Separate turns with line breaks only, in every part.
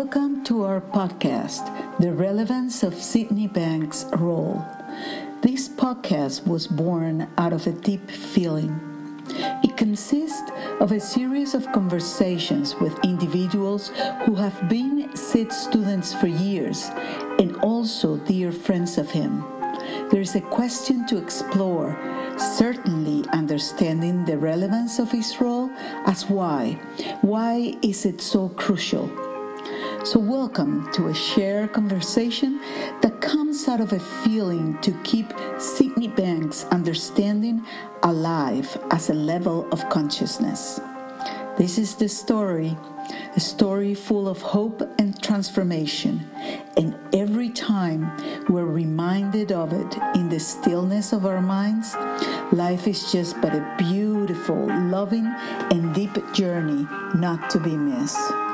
Welcome to our podcast, The Relevance of Sydney Banks' Role. This podcast was born out of a deep feeling. It consists of a series of conversations with individuals who have been Syd students for years and also dear friends of him. There is a question to explore, certainly understanding the relevance of his role as why. Why is it so crucial? So, welcome to a shared conversation that comes out of a feeling to keep Sydney Banks' understanding alive as a level of consciousness. This is the story, a story full of hope and transformation. And every time we're reminded of it in the stillness of our minds, life is just but a beautiful, loving, and deep journey not to be missed.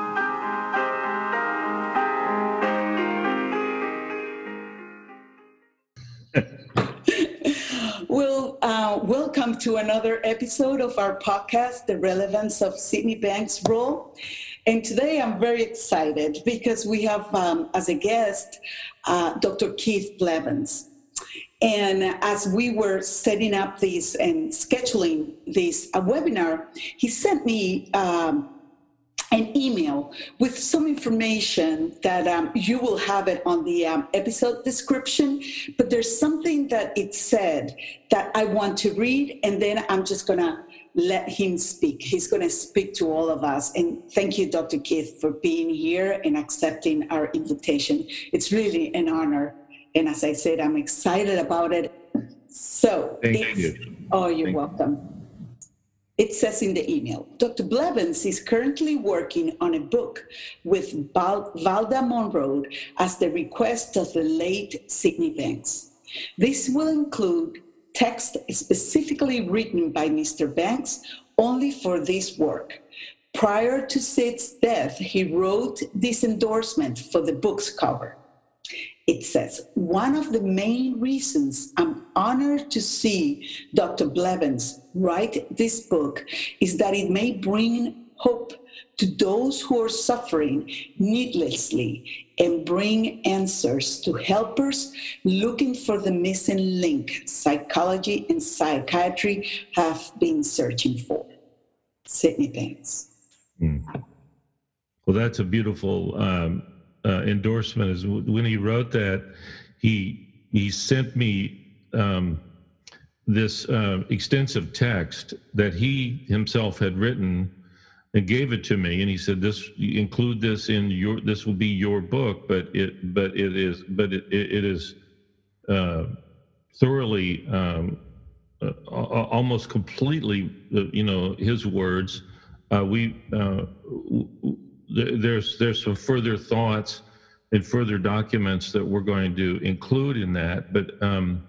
Uh, welcome to another episode of our podcast, The Relevance of Sydney Banks' Role. And today I'm very excited because we have um, as a guest uh, Dr. Keith Blevens. And as we were setting up this and scheduling this uh, webinar, he sent me um, an email with some information that um, you will have it on the um, episode description. But there's something that it said that I want to read, and then I'm just going to let him speak. He's going to speak to all of us. And thank you, Dr. Keith, for being here and accepting our invitation. It's really an honor. And as I said, I'm excited about it. So,
thank you.
Oh, you're thank welcome. You. It says in the email Dr. Blevens is currently working on a book with Val- Valda Monroe as the request of the late Sydney Banks. This will include text specifically written by Mr. Banks only for this work. Prior to Syd's death, he wrote this endorsement for the book's cover it says, one of the main reasons I'm honored to see Dr. Blevens write this book is that it may bring hope to those who are suffering needlessly and bring answers to helpers looking for the missing link psychology and psychiatry have been searching for. Sydney Banks.
Mm. Well, that's a beautiful um, uh, endorsement is when he wrote that he he sent me um, this uh, extensive text that he himself had written and gave it to me. And he said this include this in your this will be your book but it but it is but it, it is uh, thoroughly um, uh, almost completely uh, you know his words. Uh, we uh, there's there's some further thoughts and further documents that we're going to include in that. But um,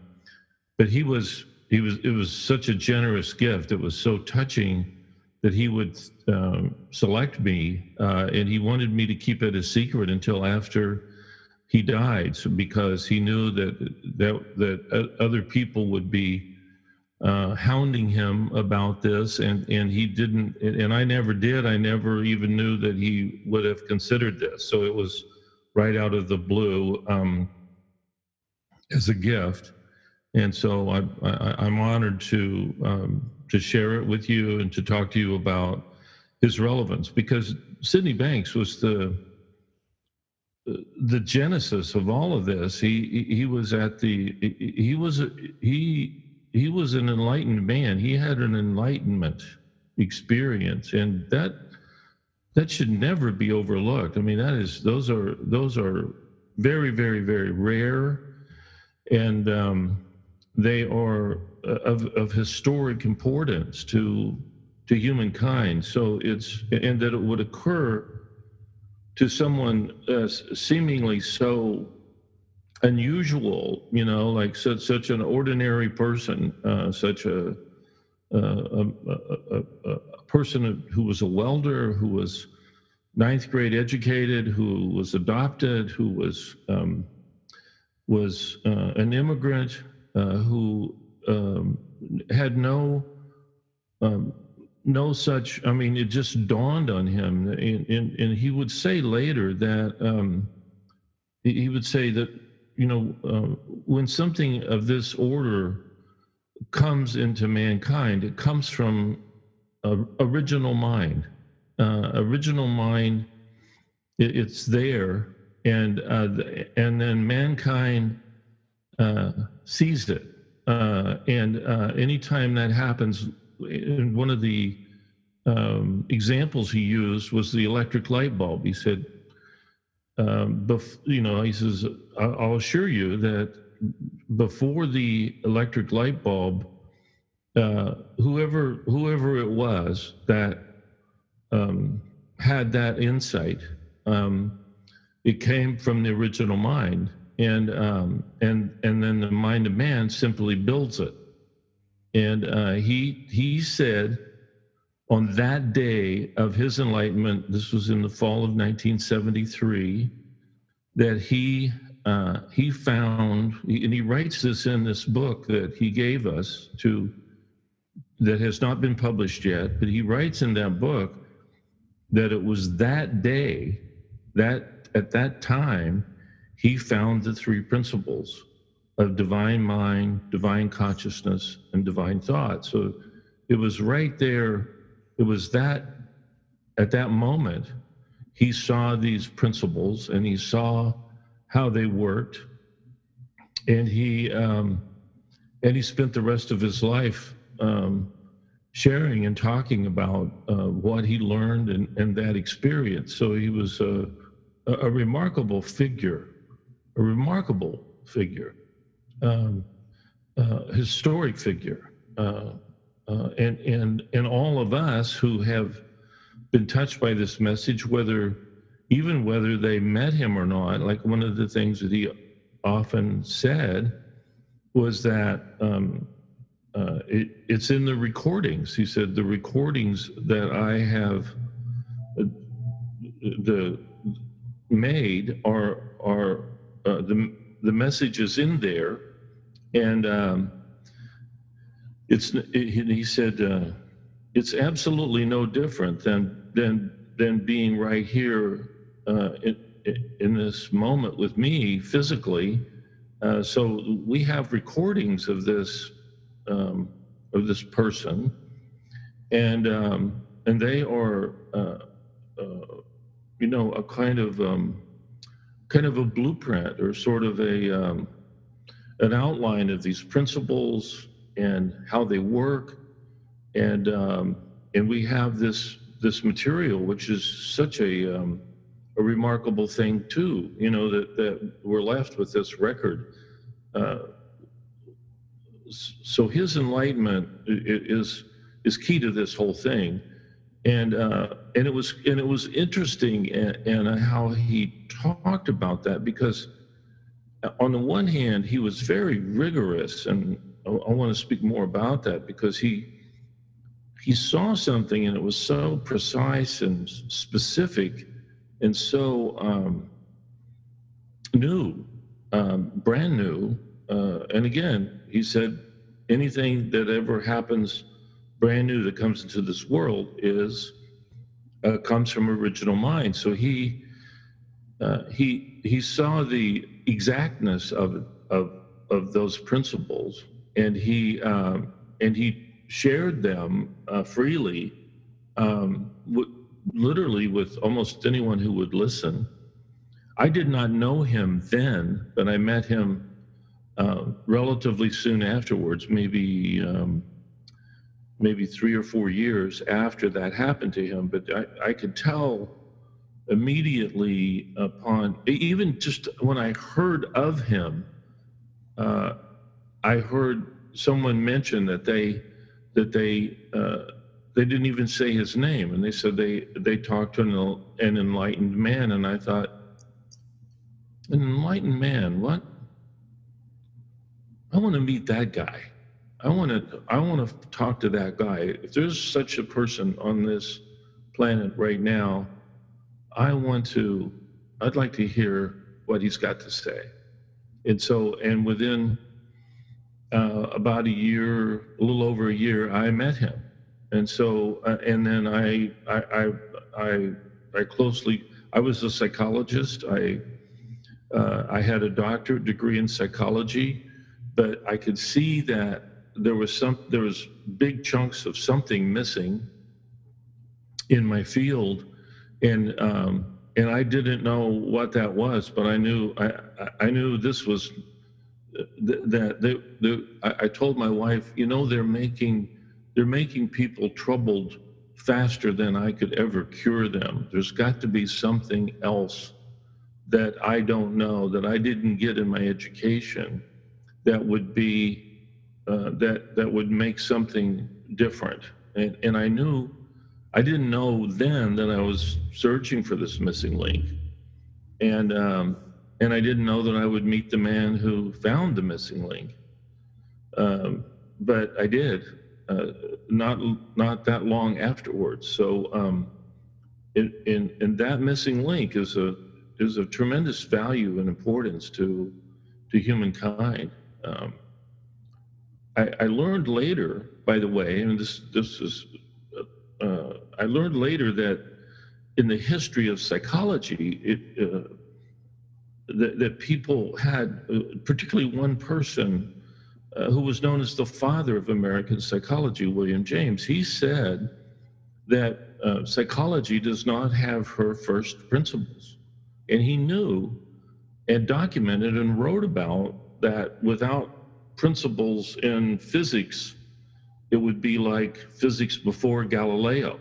but he was he was it was such a generous gift. It was so touching that he would um, select me, uh, and he wanted me to keep it a secret until after he died, so because he knew that that that other people would be uh, hounding him about this, and and he didn't, and I never did. I never even knew that he would have considered this. So it was right out of the blue um, as a gift, and so I, I, am honored to um, to share it with you and to talk to you about his relevance because Sydney Banks was the the genesis of all of this. He he was at the he was he he was an enlightened man. He had an enlightenment experience, and that that should never be overlooked. I mean, that is those are those are very very very rare, and um, they are of of historic importance to to humankind. So it's and that it would occur to someone uh, seemingly so unusual, you know, like such such an ordinary person, uh, such a, a, a, a, person who was a welder, who was ninth grade educated, who was adopted, who was um, was uh, an immigrant, uh, who um, had no um, no such. I mean, it just dawned on him, and, and, and he would say later that um, he would say that you know uh, when something of this order comes into mankind, it comes from original mind. Uh, original mind, it, it's there, and uh, and then mankind uh, sees it. Uh, and anytime that happens, one of the um, examples he used was the electric light bulb. He said, um, bef- you know, he says, I'll assure you that before the electric light bulb, uh, whoever whoever it was that um, had that insight, um, it came from the original mind, and um, and and then the mind of man simply builds it. And uh, he he said on that day of his enlightenment, this was in the fall of 1973, that he uh, he found, and he writes this in this book that he gave us to, that has not been published yet, but he writes in that book that it was that day, that at that time, he found the three principles of divine mind, divine consciousness, and divine thought. So it was right there, it was that, at that moment, he saw these principles and he saw how they worked. And he, um, and he spent the rest of his life um, sharing and talking about uh, what he learned and, and that experience. So he was a, a remarkable figure, a remarkable figure um, uh, historic figure. Uh, uh, and, and, and all of us who have been touched by this message, whether even whether they met him or not, like one of the things that he often said was that um, uh, it, it's in the recordings. He said, the recordings that I have uh, the made are, are uh, the, the message is in there and um, it's it, he said uh, it's absolutely no different than than than being right here uh, in, in this moment with me physically. Uh, so we have recordings of this um, of this person, and um, and they are uh, uh, you know a kind of um, kind of a blueprint or sort of a um, an outline of these principles and how they work, and um, and we have this this material, which is such a um, a remarkable thing too. You know that that we're left with this record. Uh, so his enlightenment is is key to this whole thing, and uh, and it was and it was interesting and, and how he talked about that because on the one hand, he was very rigorous, and I, I want to speak more about that because he he saw something and it was so precise and specific and so um, new, um, brand new. Uh, and again, he said, anything that ever happens brand new that comes into this world is uh, comes from original mind. So he uh, he he saw the exactness of of of those principles, and he um, and he shared them uh, freely, um, w- literally with almost anyone who would listen. I did not know him then, but I met him uh, relatively soon afterwards, maybe um, maybe three or four years after that happened to him. But I, I could tell immediately upon, even just when I heard of him, uh, I heard someone mention that they that they uh, they didn't even say his name, and they said they they talked to an, an enlightened man, and I thought, an enlightened man, what? I want to meet that guy. I want to I want to talk to that guy. If there's such a person on this planet right now, I want to, I'd like to hear what he's got to say. And so, and within uh, about a year, a little over a year, I met him. and so uh, and then I, I I I closely I was a psychologist. I uh, I had a doctorate degree in psychology, but I could see that there was some there was big chunks of something missing in my field, and um, and I didn't know what that was, but I knew I I knew this was that they, they, I told my wife, you know, they're making they're making people troubled faster than I could ever cure them. There's got to be something else that I don't know that I didn't get in my education that would be uh, that that would make something different. And and I knew I didn't know then that I was searching for this missing link. And um, and I didn't know that I would meet the man who found the missing link. Um, but I did, uh, not not that long afterwards. So, um, in, that missing link is a is of tremendous value and importance to to humankind. Um, I, I, learned later, by the way, and this this is uh, I learned later that in the history of psychology, it uh, that, that people had, uh, particularly one person uh, who was known as the father of American psychology, William James. He said that uh, psychology does not have her first principles. And he knew and documented and wrote about that without principles in physics, it would be like physics before Galileo.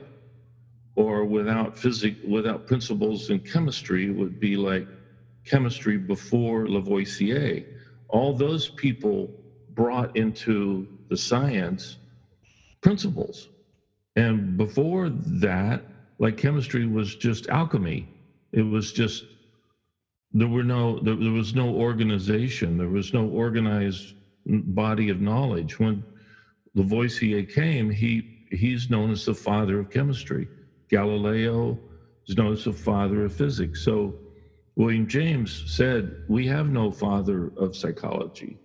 Or without physics, without principles in chemistry, it would be like chemistry before Lavoisier. All those people brought into the science principles. And before that, like chemistry was just alchemy. It was just there were no there, there was no organization. There was no organized body of knowledge. When Lavoisier came, he he's known as the father of chemistry. Galileo is known as the father of physics. So William James said, We have no father of psychology.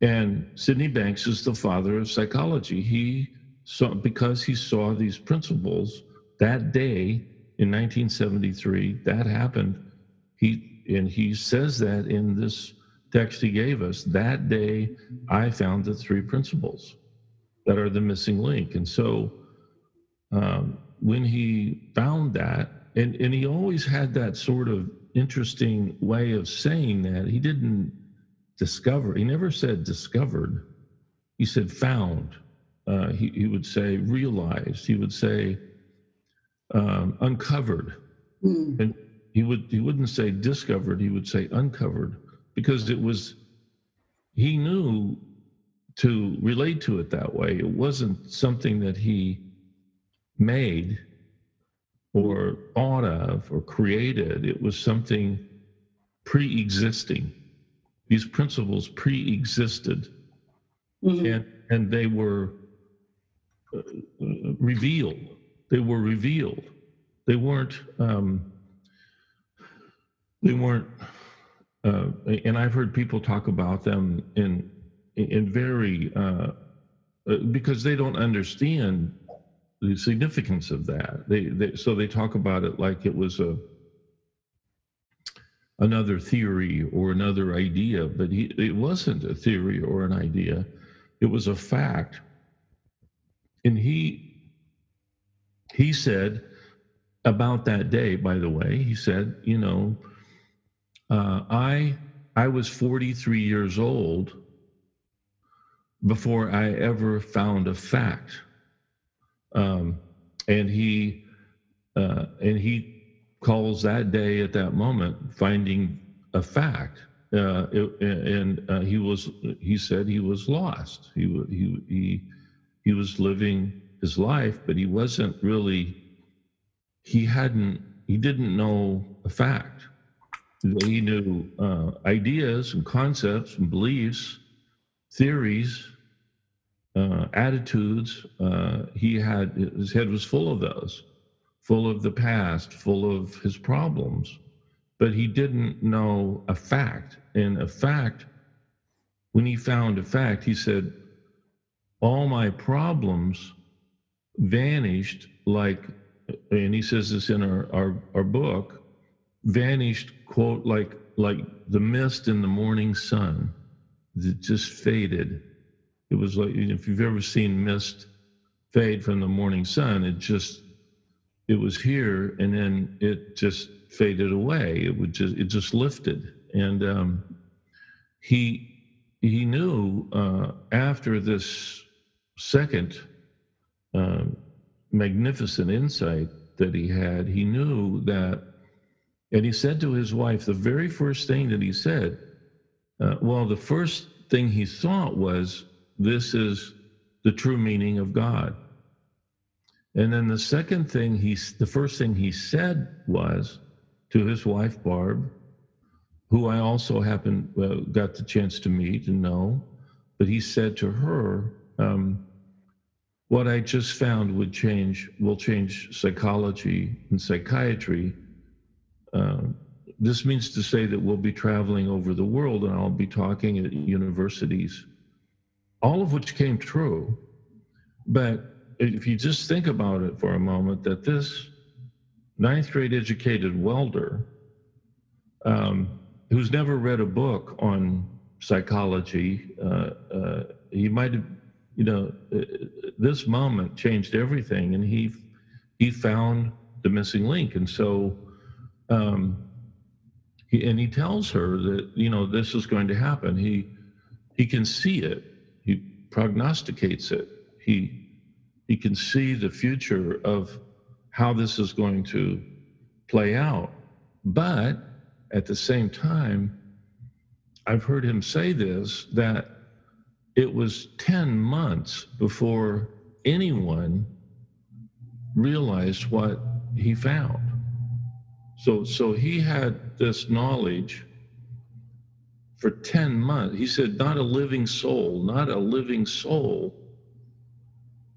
And Sydney Banks is the father of psychology. He saw, because he saw these principles that day in 1973, that happened. He, and he says that in this text he gave us that day, I found the three principles that are the missing link. And so um, when he found that, and and he always had that sort of interesting way of saying that. He didn't discover. He never said discovered. He said found. Uh, he he would say realized. He would say um, uncovered, mm. and he would he wouldn't say discovered. He would say uncovered because it was. He knew to relate to it that way. It wasn't something that he made or thought of or created. It was something pre existing. These principles pre existed mm-hmm. and, and they were uh, revealed. They were revealed. They weren't, um, they weren't, uh, and I've heard people talk about them in, in very, uh, uh because they don't understand the significance of that. They, they so they talk about it like it was a another theory or another idea, but he, it wasn't a theory or an idea. It was a fact. And he he said about that day, by the way, he said, you know, uh, I I was 43 years old before I ever found a fact um, and he uh, and he calls that day at that moment finding a fact. Uh, it, and uh, he was he said he was lost. He he he he was living his life, but he wasn't really. He hadn't. He didn't know a fact. He knew uh, ideas and concepts and beliefs, theories, uh, attitudes. Uh, he had his head was full of those, full of the past, full of his problems, but he didn't know a fact. And a fact, when he found a fact, he said, "All my problems vanished like, and he says this in our, our, our book, vanished, quote, like, like the mist in the morning sun. It just faded. It was like, if you've ever seen mist fade from the morning sun, it just, it was here and then it just faded away. It would just, it just lifted. And um, he, he knew uh, after this second um, magnificent insight that he had, he knew that, and he said to his wife, the very first thing that he said, uh, well, the first thing he thought was, this is the true meaning of God. And then the second thing he, the first thing he said was to his wife, Barb, who I also happened, uh, got the chance to meet and know, but he said to her, um, what I just found would change, will change psychology and psychiatry. Uh, this means to say that we'll be traveling over the world and I'll be talking at universities, all of which came true. But if you just think about it for a moment, that this ninth grade educated welder, um, who's never read a book on psychology, uh, uh, he might have you know, uh, this moment changed everything, and he he found the missing link, and so. Um, he, and he tells her that you know this is going to happen. He he can see it. Prognosticates it. He he can see the future of how this is going to play out. But at the same time, I've heard him say this that it was 10 months before anyone realized what he found. So, so he had this knowledge for 10 months. He said, not a living soul, not a living soul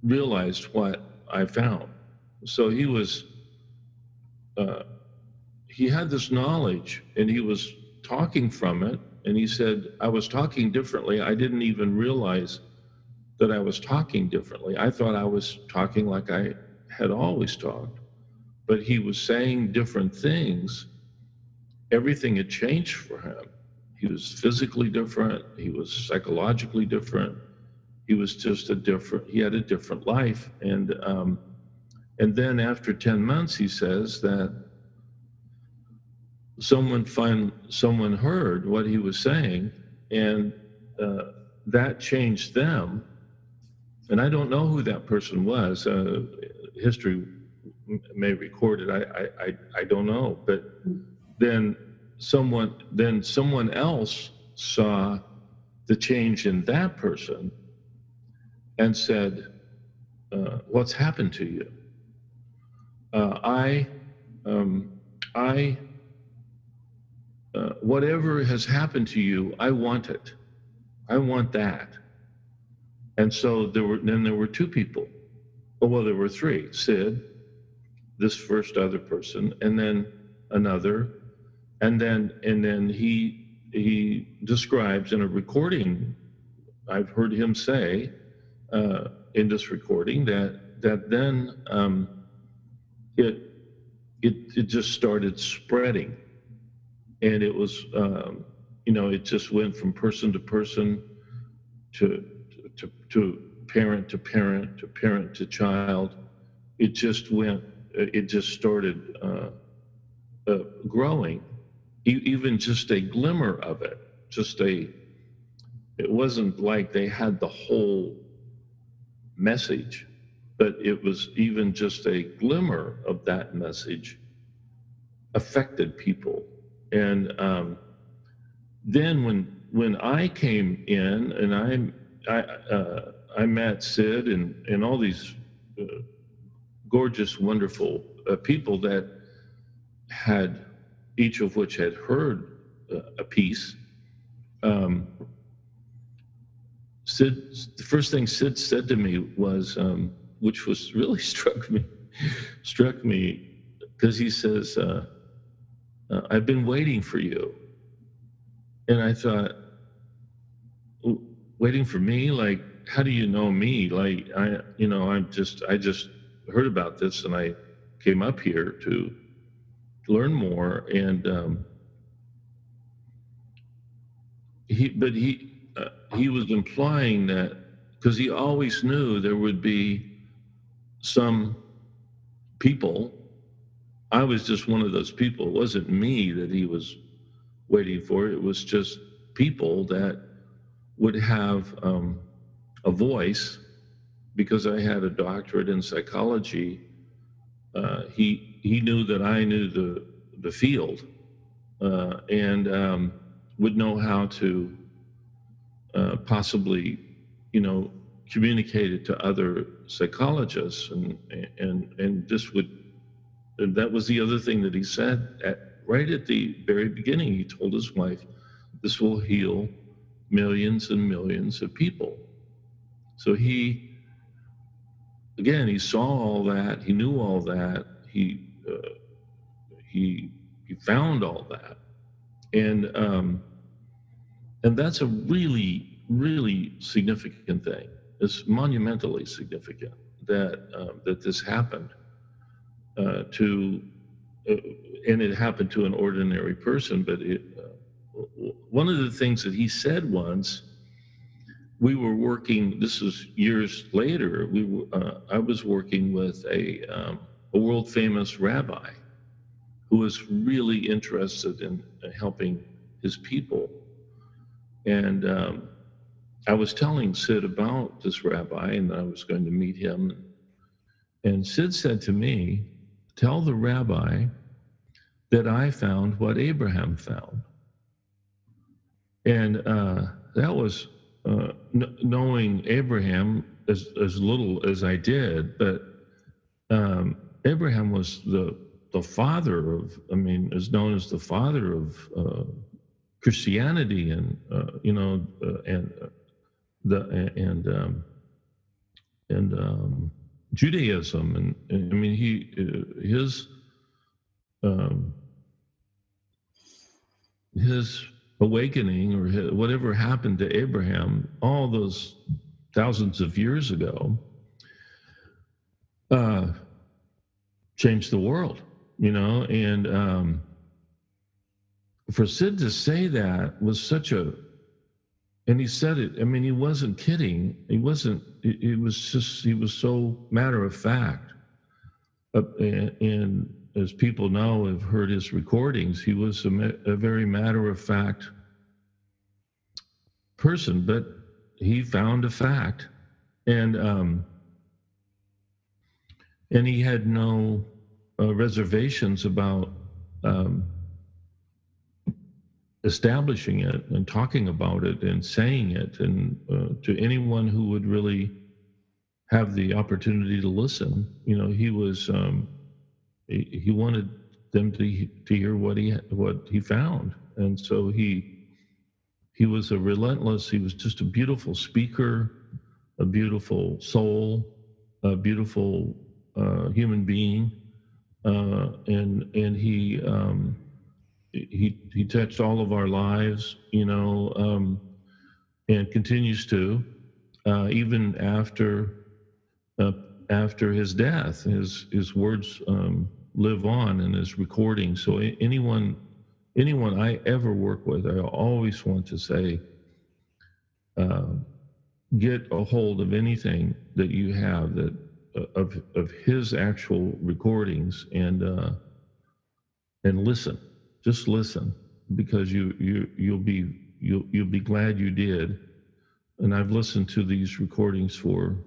realized what I found. So he was, uh, he had this knowledge and he was talking from it and he said, I was talking differently. I didn't even realize that I was talking differently. I thought I was talking like I had always talked, but he was saying different things. Everything had changed for him. He was physically different, he was psychologically different. He was just a different, he had a different life. And, um, and then after 10 months, he says that someone find someone heard what he was saying and uh, that changed them. And i don't know who that person was. Uh, history may record it. I, I i don't know. But then someone then someone else saw the change in that person and said uh, what's happened to you uh, i um, i uh, whatever has happened to you, I want it. I want that. And so there were then there were two people. Oh, well, there were three. Syd, this first other person, and then another, and then and then he he describes in a recording. I've heard him say uh, in this recording that that then um, it it it just started spreading and it was um, you know it just went from person to person to to to parent to parent to parent to child it just went it just started uh, uh, growing even just a glimmer of it just a it wasn't like they had the whole message but it was even just a glimmer of that message affected people. And um, then when when I came in and I I, uh, I met Syd and and all these uh, gorgeous, wonderful uh, people that had each of which had heard uh, a piece. Um, Syd, the first thing Syd said to me was, um, which was really struck me, struck me, because he says, uh, uh, I've been waiting for you. And I thought, waiting for me? Like, how do you know me? Like, I, you know, I'm just, I just heard about this and I came up here to learn more. And um, he, but he, uh, he was implying that because he always knew there would be some people. I was just one of those people. It wasn't me that he was waiting for. It was just people that would have um, a voice because I had a doctorate in psychology. Uh, he he knew that I knew the the field uh, and um, would know how to uh, possibly, you know, communicate it to other psychologists, and and and this would. And that was the other thing that he said at right at the very beginning. He told his wife, "This will heal millions and millions of people." So he, again, he saw all that. He knew all that. He uh, he he found all that, and um, and that's a really really significant thing. It's monumentally significant that uh, that this happened uh, to, uh, and it happened to an ordinary person. But it, uh, one of the things that he said once, we were working. This was years later. We were, uh, I was working with a um, a world famous rabbi who was really interested in helping his people, and um, I was telling Syd about this rabbi and I was going to meet him. And Syd said to me, Tell the rabbi that I found what Abraham found. And uh, that was uh, n- knowing Abraham as, as little as I did, but um, Abraham was the, the father of, I mean, is known as the father of uh, Christianity and, uh, you know, uh, and uh, the and um, and um, Judaism, and, and, I mean he uh, his um, his awakening or his, whatever happened to Abraham all those thousands of years ago uh, changed the world, you know, and um, for Syd to say that was such a and he said it i mean he wasn't kidding. He wasn't it, it was just he was so matter of fact. Uh, and, and, as people know have heard his recordings he was a, a very matter of fact person but he found a fact. And um and he had no uh, reservations about um, establishing it and talking about it and saying it. And uh, to anyone who would really have the opportunity to listen you know he was um, he, he wanted them to to hear what he what he found. And so he he was a relentless he was just a beautiful speaker a beautiful soul a beautiful uh, human being uh, and and he um, he he touched all of our lives, you know, um, and continues to, uh, even after uh, after his death. His his words um, live on in his recording. So anyone anyone I ever work with, I always want to say, uh, get a hold of anything that you have that of of his actual recordings and uh, and listen just listen because you you you'll be you'll you'll be glad you did. And i've listened to these recordings for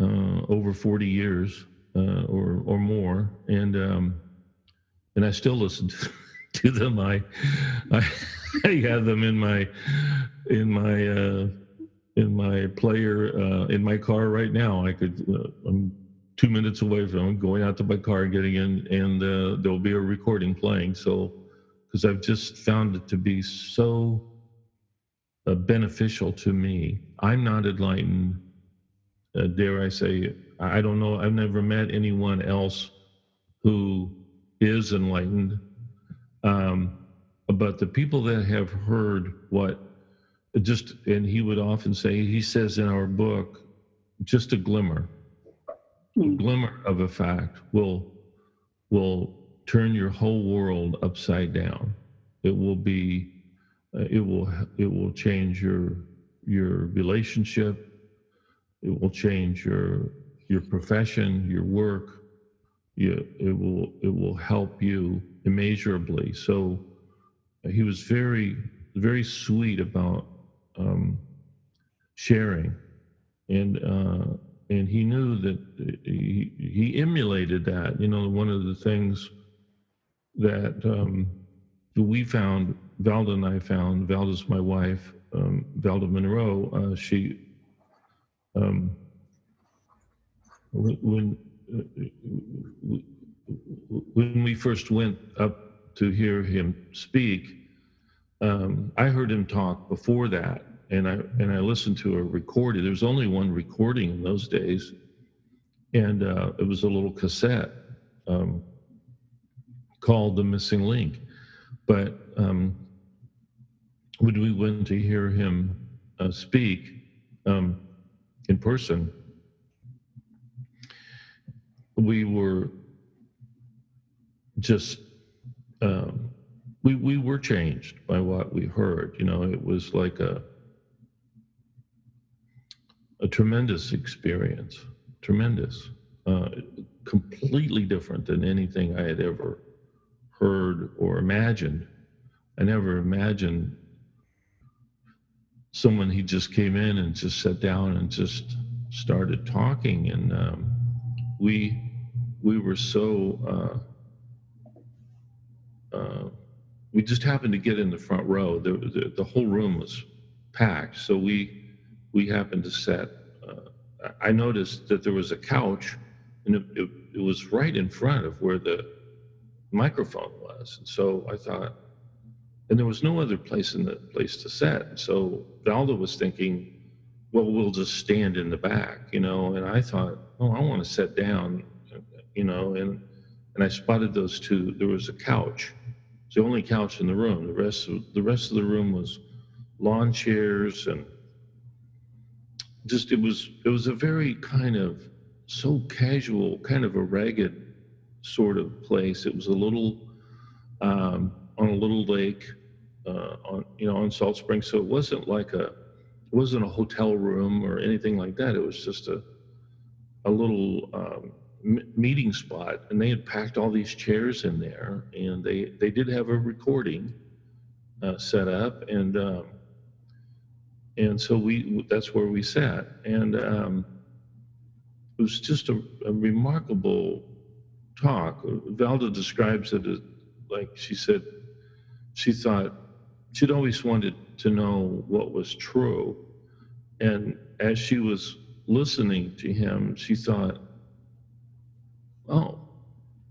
uh, over 40 years uh, or or more. And um, and i still listen to, to them. I i i have them in my in my uh in my player uh in my car right now i could uh, i'm two minutes away from going out to my car getting in, and uh, there'll be a recording playing. So, because I've just found it to be so uh, beneficial to me. I'm not enlightened. Uh, dare I say, I don't know. I've never met anyone else who is enlightened. Um, but the people that have heard what just and he would often say he says in our book just a glimmer a
Mm.
glimmer of a fact will will turn your whole world upside down. It will be uh, it will it will change your your relationship. It will change your your profession your work. You, it will it will help you immeasurably. So he was very very sweet about um, sharing. And uh, and he knew that he, he emulated that. You know one of the things that um, we found Valda and I found Valda's my wife um, Valda Monroe uh, she um, when when, uh, when we first went up to hear him speak um, I heard him talk before that, and I and I listened to a recording. There was only one recording in those days, and uh, it was a little cassette um, called "The Missing Link." But um, when we went to hear him uh, speak um, in person, we were just. Um, we we were changed by what we heard. You know, it was like a a tremendous experience, tremendous, uh, completely different than anything I had ever heard or imagined. I never imagined someone he just came in and just sat down and just started talking, and um, we we were so. Uh, uh, we just happened to get in the front row. The, the, the whole room was packed, so we we happened to sit. Uh, I noticed that there was a couch, and it, it, it was right in front of where the microphone was. And so I thought, and there was no other place in the place to sit. And so Valda was thinking, well, we'll just stand in the back, you know. And I thought, oh, I want to sit down, you know. And and I spotted those two. There was a couch the only couch in the room. The rest of the rest of the room was lawn chairs and just it was it was a very kind of so casual, kind of a ragged sort of place. It was a little um, on a little lake uh, on you know on Salt Spring, so it wasn't like a it wasn't a hotel room or anything like that. It was just a a little um, meeting spot, and they had packed all these chairs in there, and they they did have a recording uh, set up, and um, and so we that's where we sat, and um, it was just a, a remarkable talk. Valda describes it as like she said, she thought she'd always wanted to know what was true, and as she was listening to him, she thought, oh,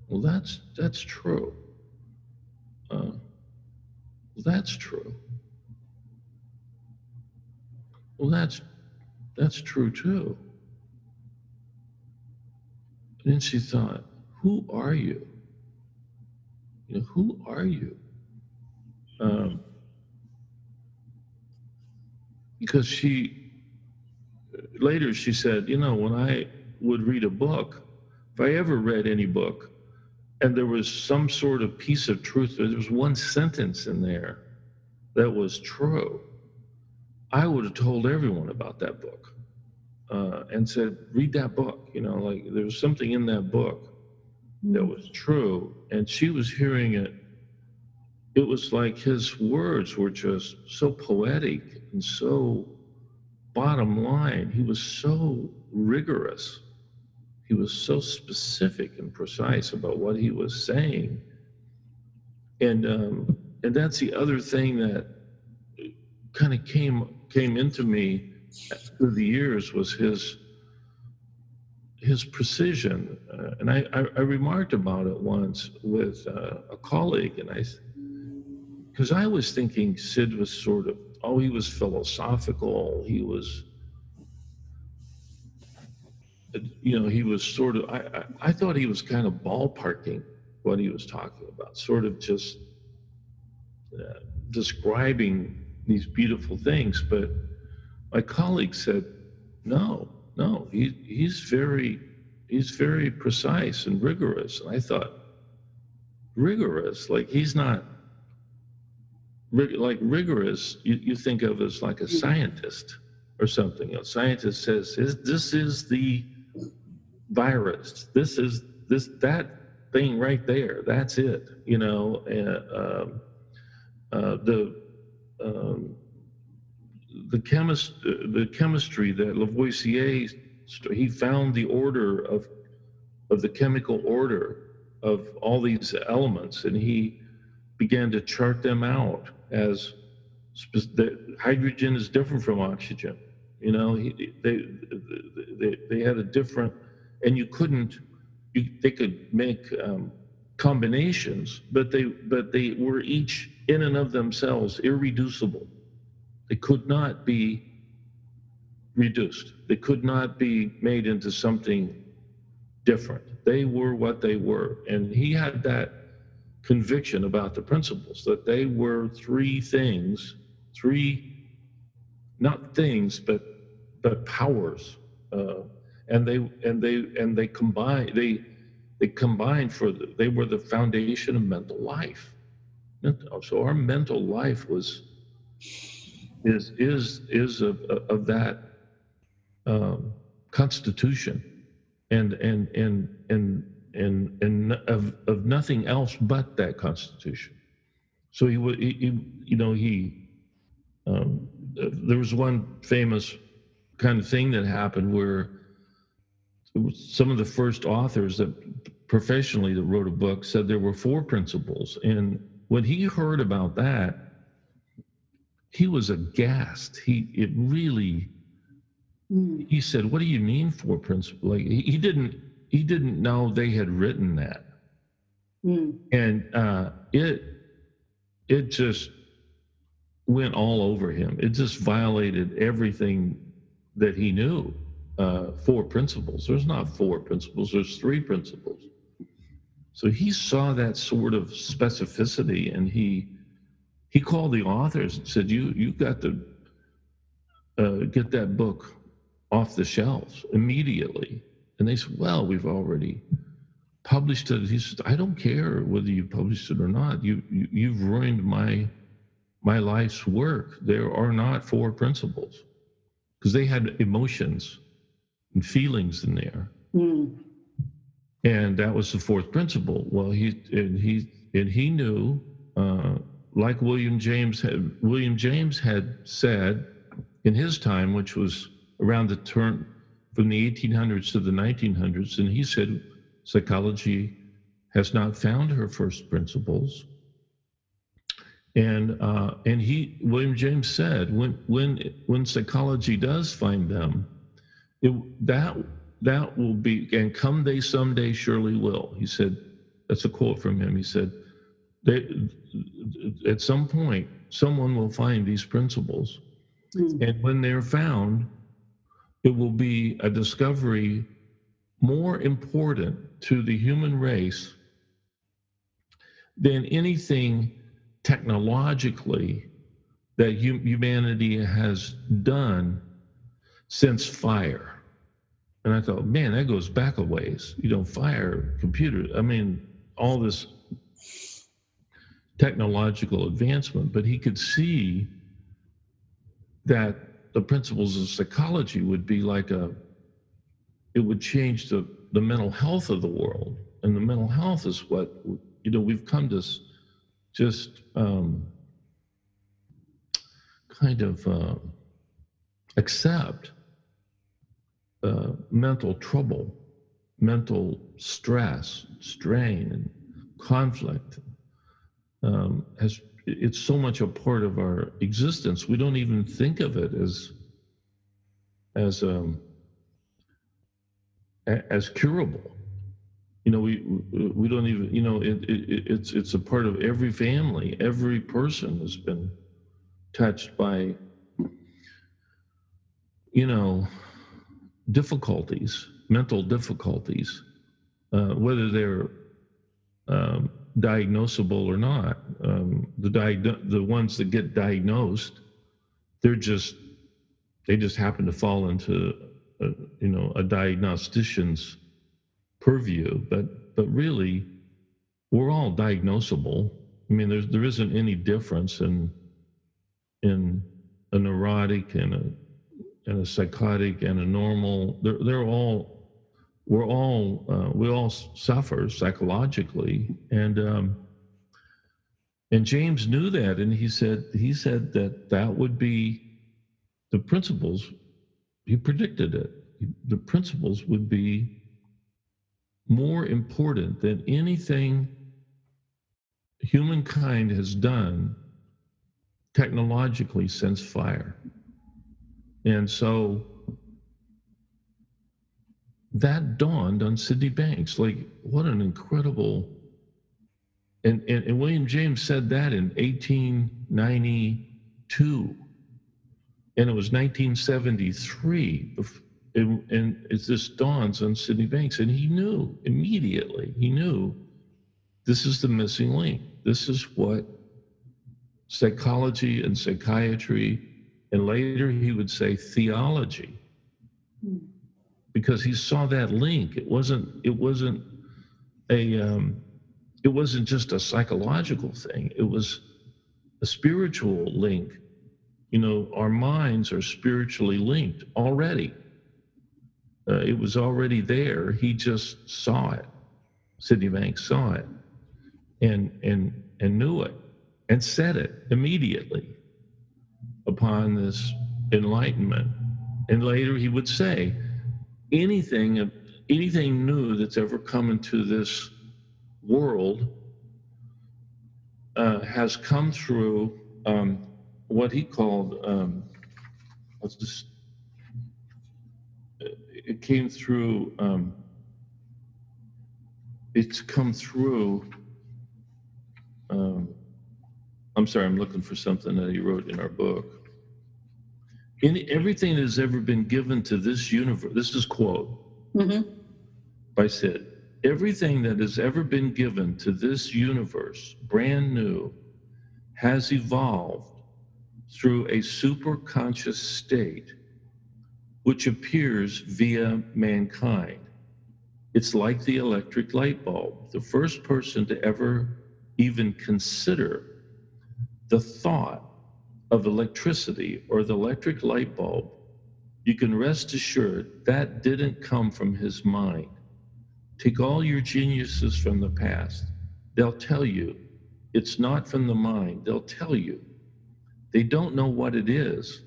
well, that's that's true. Uh, that's true. Well, that's that's true too. And then she thought, who are you? You know, who are you? Um, because she later she said, you know, when I would read a book, if I ever read any book, and there was some sort of piece of truth, there was one sentence in there that was true, I would have told everyone about that book uh, and said, read that book. You know, like there was something in that book that was true. And she was hearing it. It was like his words were just so poetic and so bottom line. He was so rigorous. He was so specific and precise about what he was saying. And um, and that's the other thing that kind of came came into me through the years was his his precision. Uh, and I, I, I, remarked about it once with uh, a colleague, and I, because I was thinking Syd was sort of, oh, he was philosophical. He was, you know, he was sort of, I, I, I thought he was kind of ballparking what he was talking about, sort of just uh, describing these beautiful things. But my colleague said, no, no, he, he's very, he's very precise and rigorous. And I thought, rigorous, like he's not, rig- like rigorous, you, you think of as like a scientist or something. A scientist says, this is the virus. This is this that thing right there. That's it. You know, uh, um, uh, the um, the chemist the chemistry that Lavoisier he found the order of of the chemical order of all these elements, and he began to chart them out as the hydrogen is different from oxygen. You know, he, they, they they had a different, and you couldn't. You, they could make um, combinations, but they but they were each in and of themselves irreducible. They could not be reduced. They could not be made into something different. They were what they were. And he had that conviction about the principles that they were three things, three, not things, but but powers. Uh, and they and they and they combine they they combined for the, they were the foundation of mental life. So our mental life was is is is of of that um, constitution, and and and and and and of of nothing else but that constitution. So he would you know he um, there was one famous kind of thing that happened where some of the first authors that professionally that wrote a book said there were four principles and when he heard about that, he was aghast. He it really mm. he said, What do you mean four principles? Like he, he didn't he didn't know they had written that. Mm. And uh, it it just went all over him. It just violated everything that he knew. Uh, four principles. There's not four principles, there's three principles. So he saw that sort of specificity and he he called the authors and said, You you got to uh, get that book off the shelves immediately. And they said, Well, we've already published it. He said, I don't care whether you published it or not. You, you you've ruined my my life's work. There are not four principles. Because they had emotions and feelings in there. Mm and that was the fourth principle. Well, he and he and he knew, uh, like William James had William James had said in his time, which was around the turn from the 1800s to the 1900s, and he said psychology has not found her first principles. And uh, and he William James said when when when psychology does find them, it, that that will be, and come they someday surely will. He said, that's a quote from him. He said, they, at some point, someone will find these principles. Mm. And when they're found, it will be a discovery more important to the human race than anything technologically that humanity has done since fire. And I thought, man, that goes back a ways. You don't fire, computers. I mean, all this technological advancement, but he could see that the principles of psychology would be like a, it would change the, the mental health of the world. And the mental health is what, you know, we've come to just um, kind of uh, accept uh, mental trouble, mental stress, strain, and conflict um, has it's so much a part of our existence. We don't even think of it as as um, as curable. You know, we we don't even you know it, it, it's it's a part of every family. Every person has been touched by you know difficulties, mental difficulties, uh, whether they're um, diagnosable or not. Um, the, the ones that get diagnosed they're just they just happen to fall into a, you know a diagnostician's purview but but really we're all diagnosable i mean there's there isn't any difference in in a neurotic and a and a psychotic and a normal they're, they're all we're all uh, we all suffer psychologically. And um, and James knew that and he said he said that that would be the principles he predicted it. The principles would be more important than anything humankind has done technologically since fire and so that dawned on Sydney Banks. Like, what an incredible. And, and, and William James said that in 1892. And it was 1973. And, and it just dawns on Sydney Banks. And he knew immediately, he knew this is the missing link. This is what psychology and psychiatry, and later he would say theology. Hmm because he saw that link. It wasn't. It wasn't a. Um, it wasn't just a psychological thing. It was a spiritual link. You know, our minds are spiritually linked already. Uh, it was already there. He just saw it. Sydney Banks saw it, and and and knew it, and said it immediately upon this enlightenment. And later he would say, anything anything new that's ever come into this world uh, has come through um, what he called um, just it came through um, it's come through um, i'm sorry i'm looking for something that he wrote in our book any, everything that has ever been given to this universe, this is quote mm-hmm. by Syd. Everything that has ever been given to this universe, brand new, has evolved through a superconscious state which appears via mankind. It's like the electric light bulb. The first person to ever even consider the thought of electricity or the electric light bulb, you can rest assured that didn't come from his mind. Take all your geniuses from the past. They'll tell you it's not from the mind. They'll tell you. They don't know what it is,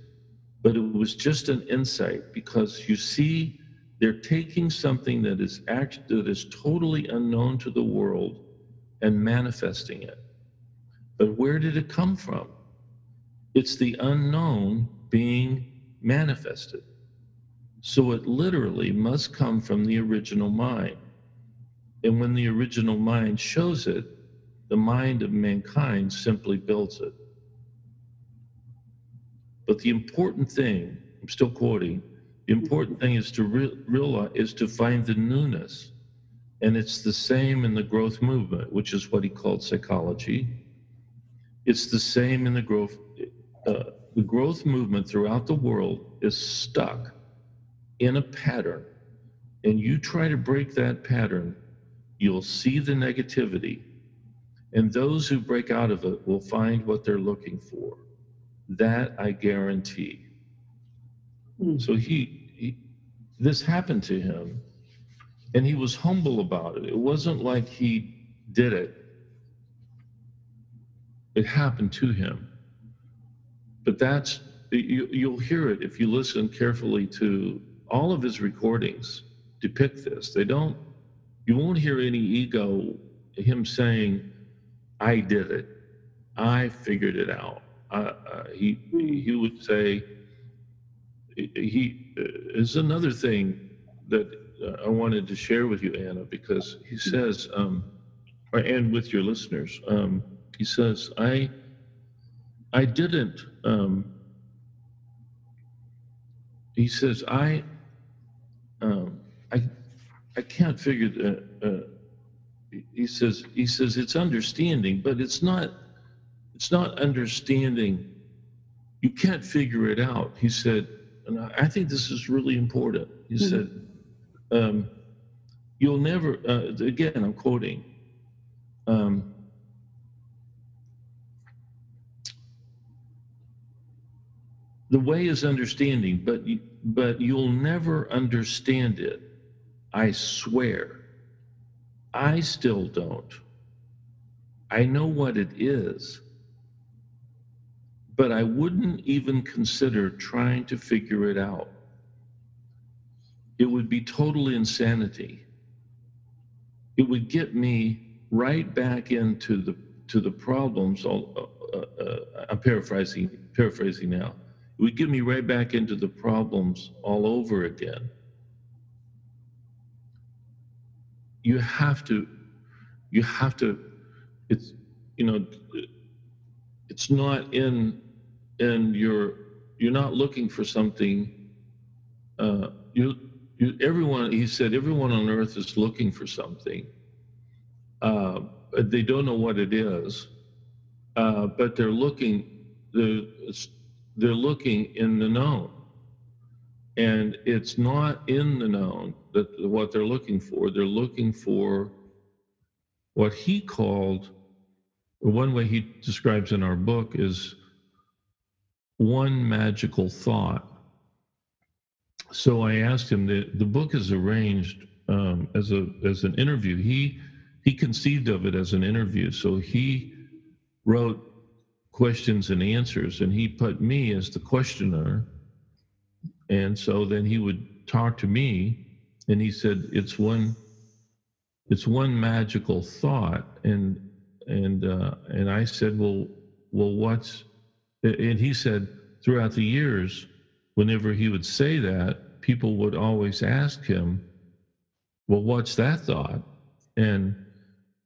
but it was just an insight because you see, they're taking something that is act that is totally unknown to the world and manifesting it. But where did it come from? It's the unknown being manifested. So it literally must come from the original mind. And when the original mind shows it, the mind of mankind simply builds it. But the important thing, I'm still quoting, the important thing is to re- realize is to find the newness. And it's the same in the growth movement, which is what he called psychology. It's the same in the growth uh, the growth movement throughout the world is stuck in a pattern, and you try to break that pattern, you'll see the negativity. And those who break out of it will find what they're looking for. That I guarantee. Mm. So he, he, this happened to him, and he was humble about it. It wasn't like he did it, it happened to him. But that's you, you'll hear it if you listen carefully to all of his recordings depict this. They don't you won't hear any ego him saying i did it. I figured it out. Uh, uh, he he would say he uh, is another thing that uh, i wanted to share with you anna because he says um, and with your listeners um, he says i I didn't. Um, he says, I, um, I, I can't figure that. Uh, he says, he says it's understanding, but it's not, it's not understanding you can't figure it out. He said, and I think this is really important. He mm-hmm. said, um, you'll never, uh, again, I'm quoting, um, the way is understanding, but, but you'll never understand it. I swear. I still don't. I know what it is but I wouldn't even consider trying to figure it out. It would be total insanity. It would get me right back into the to the problems. Uh, uh, uh, I'm paraphrasing paraphrasing now. It would get me right back into the problems all over again. You have to, you have to. It's you know, it's not in in you're you're not looking for something uh, you, you everyone he said everyone on earth is looking for something uh, they don't know what it is uh, but they're looking they're, they're looking in the known and it's not in the known that what they're looking for they're looking for what he called one way he describes in our book is one magical thought. So I asked him. the the book is arranged um, as a as an interview. He he conceived of it as an interview. So he wrote questions and answers, and he put me as the questioner. And so then he would talk to me, and he said, "It's one, it's one magical thought." And and uh, and I said, "Well, well, what's and he said throughout the years, whenever he would say that, people would always ask him, Well, what's that thought? And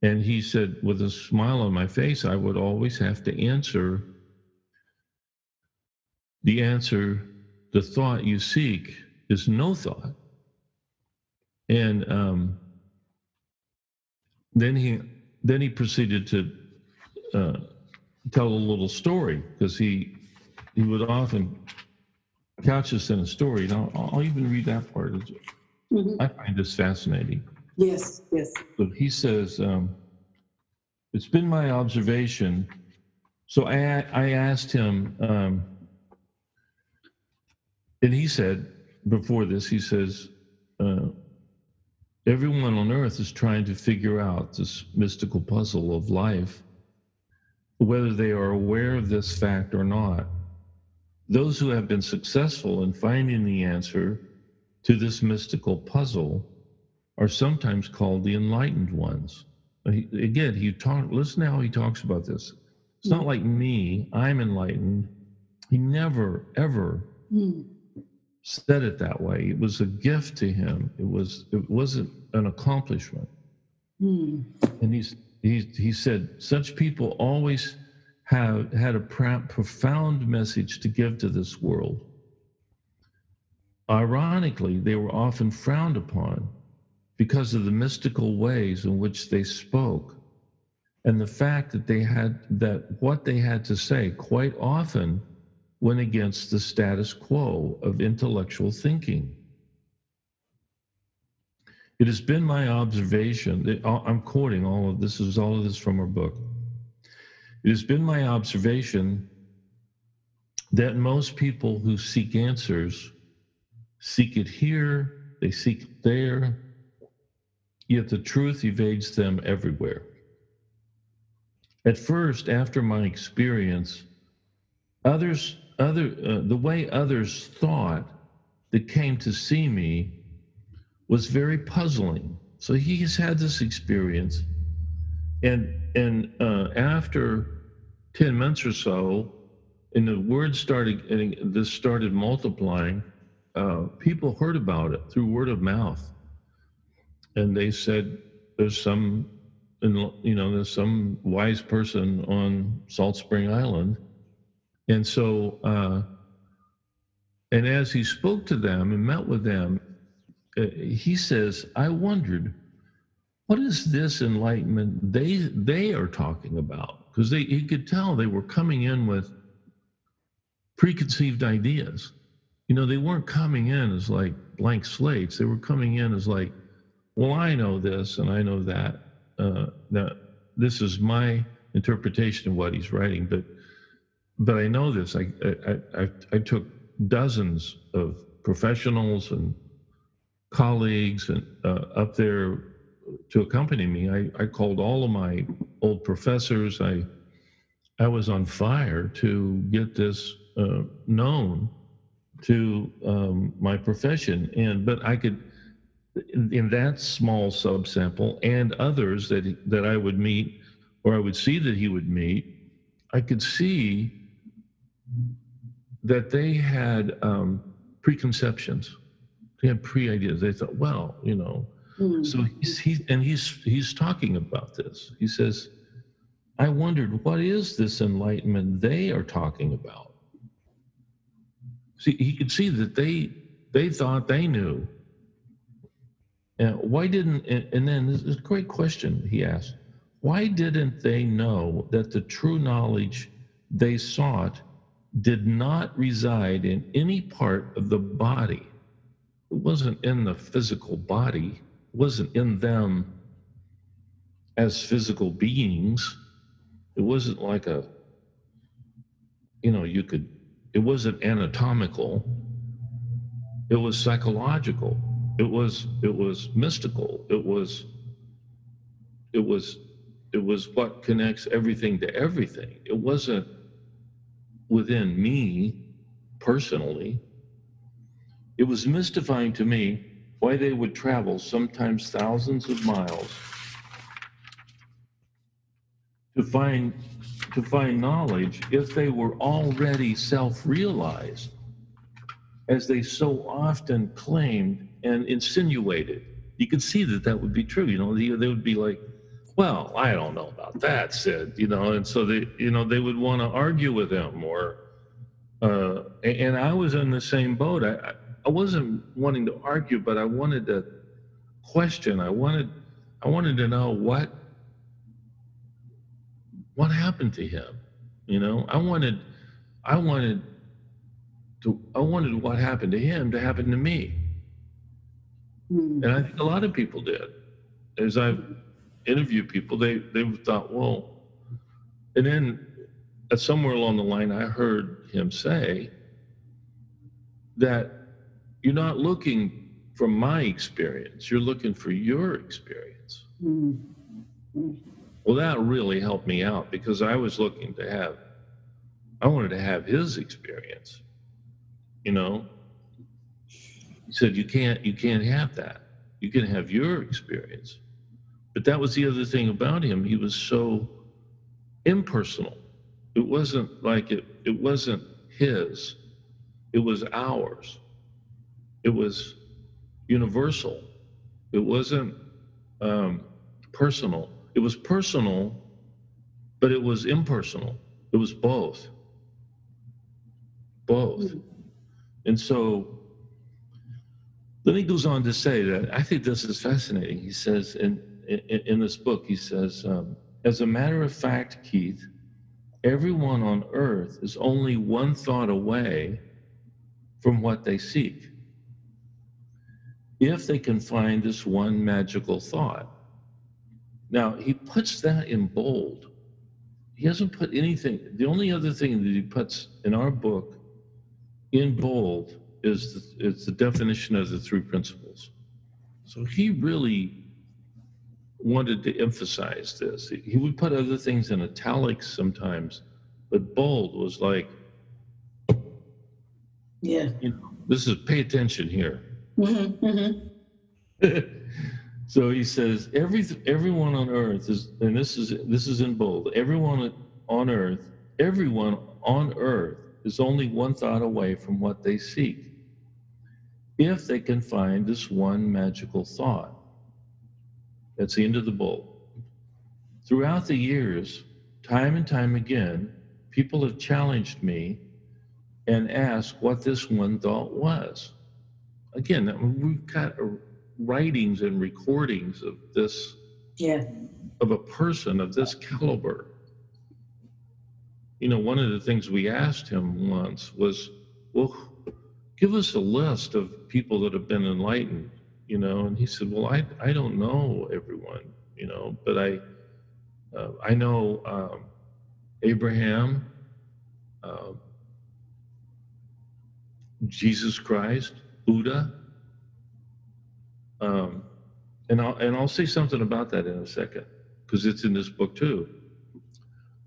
and he said, with a smile on my face, I would always have to answer the answer, the thought you seek is no thought. And um, then he then he proceeded to uh, tell a little story because he he would often couch this in a story. And I'll, I'll even read that part. Mm-hmm. I find this fascinating.
Yes, yes.
So he says, um, "It's been my observation." So I I asked him, um, and he said before this, he says. Uh, Everyone on earth is trying to figure out this mystical puzzle of life whether they are aware of this fact or not. Those who have been successful in finding the answer to this mystical puzzle are sometimes called the enlightened ones. Again, he talk. Listen how he talks about this. It's not like me. I'm enlightened. He never ever mm. said it that way. It was a gift to him. It was. It wasn't an accomplishment. Mm. And he's he, he said, such people always have had a profound message to give to this world. Ironically, they were often frowned upon because of the mystical ways in which they spoke and the fact that they had that what they had to say quite often went against the status quo of intellectual thinking. It has been my observation that uh, I'm quoting all of this is all of this from her book. It has been my observation that most people who seek answers seek it here, they seek it there, yet the truth evades them everywhere. At first, after my experience, others, other, uh, the way others thought that came to see me was very puzzling. So he's had this experience, and and uh, after ten months or so, and the word started getting this started multiplying. Uh, people heard about it through word of mouth, and they said, "There's some, you know, there's some wise person on Salt Spring Island," and so. Uh, and as he spoke to them and met with them, uh, he says, I wondered, what is this enlightenment they they are talking about? Because they he could tell they were coming in with preconceived ideas. You know, they weren't coming in as like blank slates. They were coming in as like, well, I know this and I know that. Uh, this is my interpretation of what he's writing, but but I know this. I I, I, I took dozens of professionals and colleagues and uh, up there to accompany me. I, I called all of my old professors. I I was on fire to get this uh, known to um, my profession, and but I could in, in that small subsample and others that that I would meet or I would see that he would meet, I could see that they had um, preconceptions. They had pre-ideas. They thought, well, you know. Mm. So he's he and he's he's talking about this. He says, I wondered what is this enlightenment they are talking about. See, he could see that they they thought they knew. And why didn't? And then this is a great question he asked. Why didn't they know that the true knowledge they sought did not reside in any part of the body? It wasn't in the physical body, it wasn't in them as physical beings. It wasn't like a, you know, you could, it wasn't anatomical. It was psychological. It was, it was mystical. It was, it was it was what connects everything to everything. It wasn't within me personally. It was mystifying to me why they would travel sometimes thousands of miles to find to find knowledge if they were already self-realized as they so often claimed and insinuated you could see that that would be true you know they, they would be like well, I don't know about that, Syd, you know, and so they, you know, they would want to argue with him or, uh, and I was in the same boat. I, I wasn't wanting to argue, but I wanted to question. I wanted, I wanted to know what, what happened to him. You know, I wanted, I wanted to, I wanted what happened to him to happen to me. Mm. And I think a lot of people did. As I've interview people, they they thought, well, and then at somewhere along the line, I heard him say that you're not looking from my experience, you're looking for your experience. Mm-hmm. Well, that really helped me out because I was looking to have, I wanted to have his experience. You know, he said, you can't, you can't have that. You can have your experience. But that was the other thing about him. He was so impersonal. It wasn't like it, it wasn't his, it was ours. It was universal. It wasn't um, personal. It was personal, but it was impersonal. It was both. Both. Mm-hmm. And so then he goes on to say that I think this is fascinating. He says, and in, in this book, he says, um, as a matter of fact, Keith, everyone on earth is only one thought away from what they seek. If they can find this one magical thought. Now, he puts that in bold. He hasn't put anything, the only other thing that he puts in our book in bold is the, is the definition of the three principles. So he really wanted to emphasize this. He would put other things in italics sometimes, but bold was like,
yeah,
you know, this is pay attention here. Mm-hmm, mm-hmm. so he says, every everyone on earth is, and this is this is in bold. Everyone on earth, everyone on earth is only one thought away from what they seek. If they can find this one magical thought. That's the end of the bowl. Throughout the years, time and time again, people have challenged me and asked what this one thought was. Again, we've got writings and recordings of this,
yeah,
of a person of this caliber. You know, one of the things we asked him once was, well, give us a list of people that have been enlightened, you know, and he said, well, I, I don't know everyone, you know, but I, uh, I know um, Abraham, uh, Jesus Christ, Buddha, um, and I'll and I'll say something about that in a second because it's in this book too.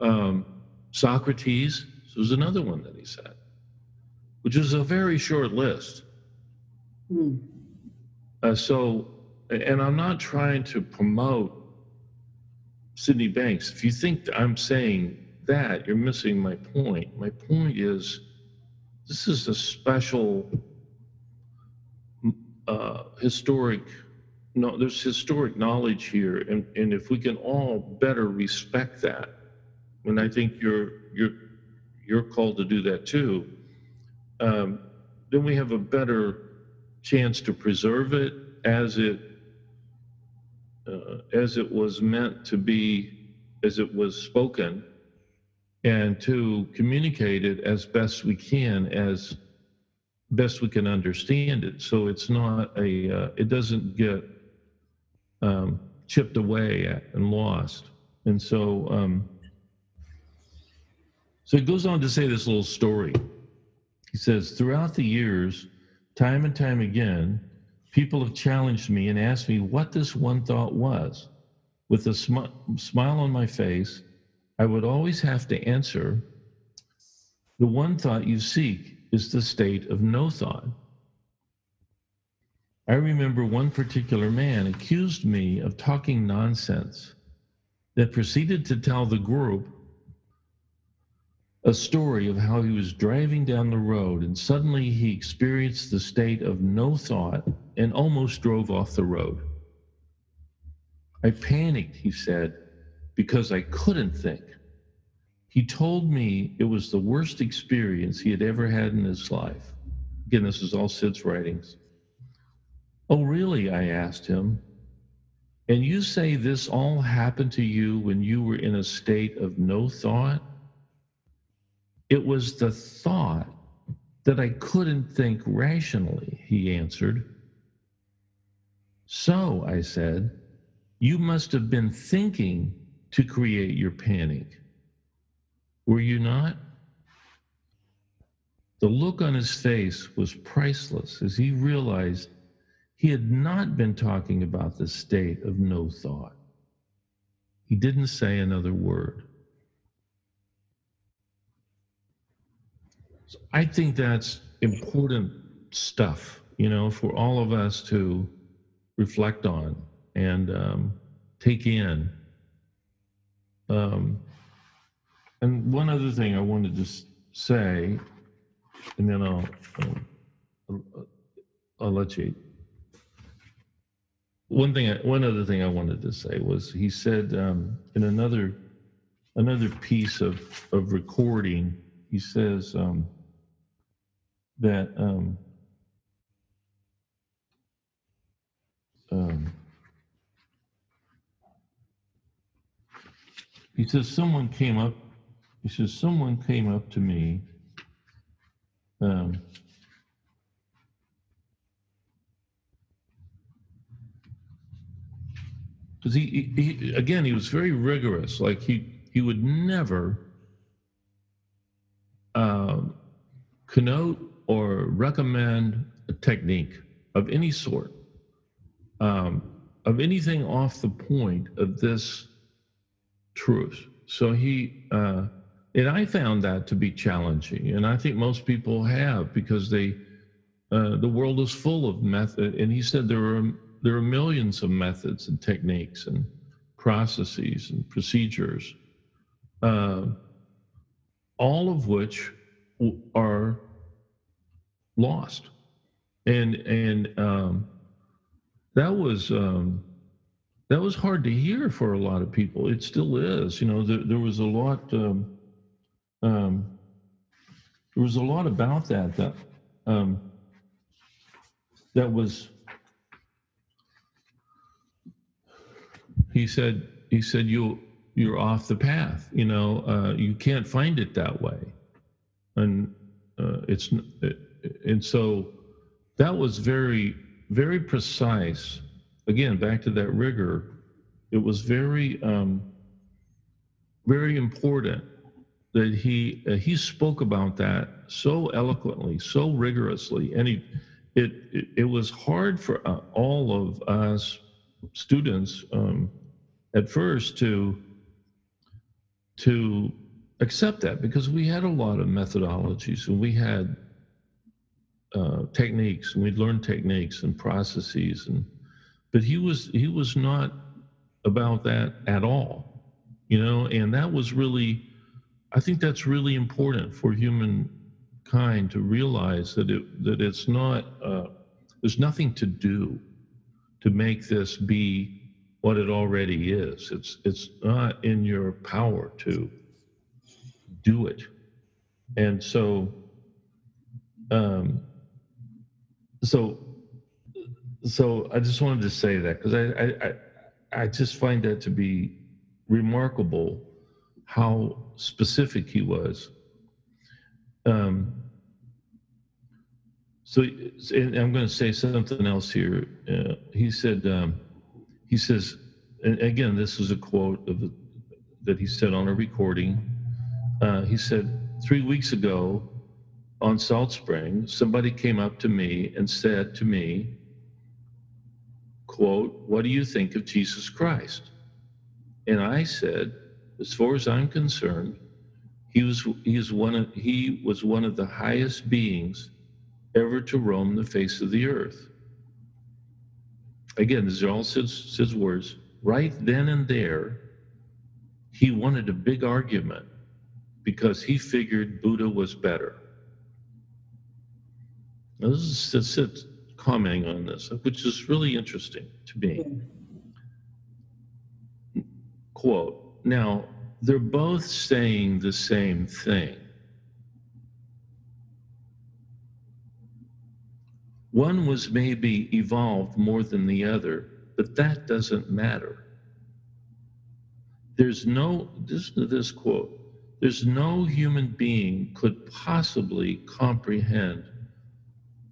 Um, Socrates this was another one that he said, which is a very short list. Hmm. Uh, so, and I'm not trying to promote Sydney Banks. If you think I'm saying that, you're missing my point. My point is this is a special uh, historic no there's historic knowledge here and, and if we can all better respect that and i think you're you're you're called to do that too um, then we have a better chance to preserve it as it uh, as it was meant to be as it was spoken and to communicate it as best we can as best we can understand it. So it's not a uh, it doesn't get um, chipped away and lost. And so um, so it goes on to say this little story he says throughout the years time and time again people have challenged me and asked me what this one thought was with a sm- smile on my face I would always have to answer the one thought you seek is the state of no thought. I remember one particular man accused me of talking nonsense that proceeded to tell the group a story of how he was driving down the road and suddenly he experienced the state of no thought and almost drove off the road. I panicked, he said, because I couldn't think. He told me it was the worst experience he had ever had in his life. Again, this is all Syd's writings. Oh, really? I asked him. And you say this all happened to you when you were in a state of no thought? It was the thought that I couldn't think rationally, he answered. So, I said, you must have been thinking to create your panic. Were you not? The look on his face was priceless as he realized he had not been talking about the state of no thought. He didn't say another word. So I think that's important stuff, you know, for all of us to reflect on and um, take in. Um, and one other thing I wanted to say, and then I'll, I'll, I'll let you. One thing, one other thing I wanted to say was he said um, in another another piece of of recording, he says um, that um, um, he says someone came up he says, Someone came up to me. Um, because he, he, he, again he was very rigorous like he he would never um, connote or recommend a technique of any sort um, of anything off the point of this truth so he uh, and I found that to be challenging, and I think most people have because they, uh, the world is full of method. And he said there are there are millions of methods and techniques and processes and procedures, uh, all of which are lost, and and um, that was. Um, that was hard to hear for a lot of people. It still is. You know, there, there was a lot. Um, um, there was a lot about that that um, that was. He said. He said you you're off the path. You know, uh, you can't find it that way, and uh, it's and so that was very very precise. Again, back to that rigor. It was very um, very important that he uh, he spoke about that so eloquently, so rigorously, and he it it, it was hard for uh, all of us students um, at first to to accept that because we had a lot of methodologies and we had uh, techniques and we'd learned techniques and processes and but he was he was not about that at all you know and that was really i think that's really important for humankind to realize that it that it's not uh, there's nothing to do to make this be what it already is. It's it's not in your power to do it, and so um, so so I just wanted to say that because I, I I just find that to be remarkable how specific he was. Um, so, and I'm going to say something else here. Uh, he said. Um, he says, and again, this is a quote of that he said on a recording. Uh, he said, Three weeks ago on Salt Spring, somebody came up to me and said to me, quote, What do you think of Jesus Christ? And I said, As far as I'm concerned, he was he is one of he was one of the highest beings ever to roam the face of the earth again, these are all Syd's words. Right then and there, he wanted a big argument because he figured Buddha was better. Now, this is Syd commenting on this, which is really interesting to me. Quote, now, they're both saying the same thing. One was maybe evolved more than the other, but that doesn't matter. There's no, listen to this quote, there's no human being could possibly comprehend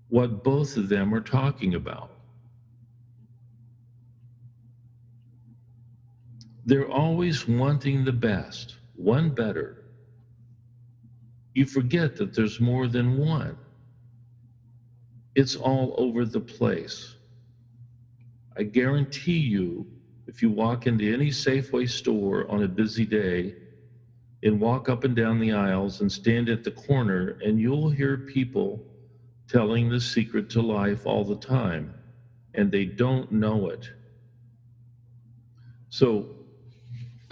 what both of them are talking about. They're always wanting the best, one better. You forget that there's more than one. It's all over the place. I guarantee you, if you walk into any Safeway store on a busy day and walk up and down the aisles and stand at the corner, and you'll hear people telling the secret to life all the time, and they don't know it. So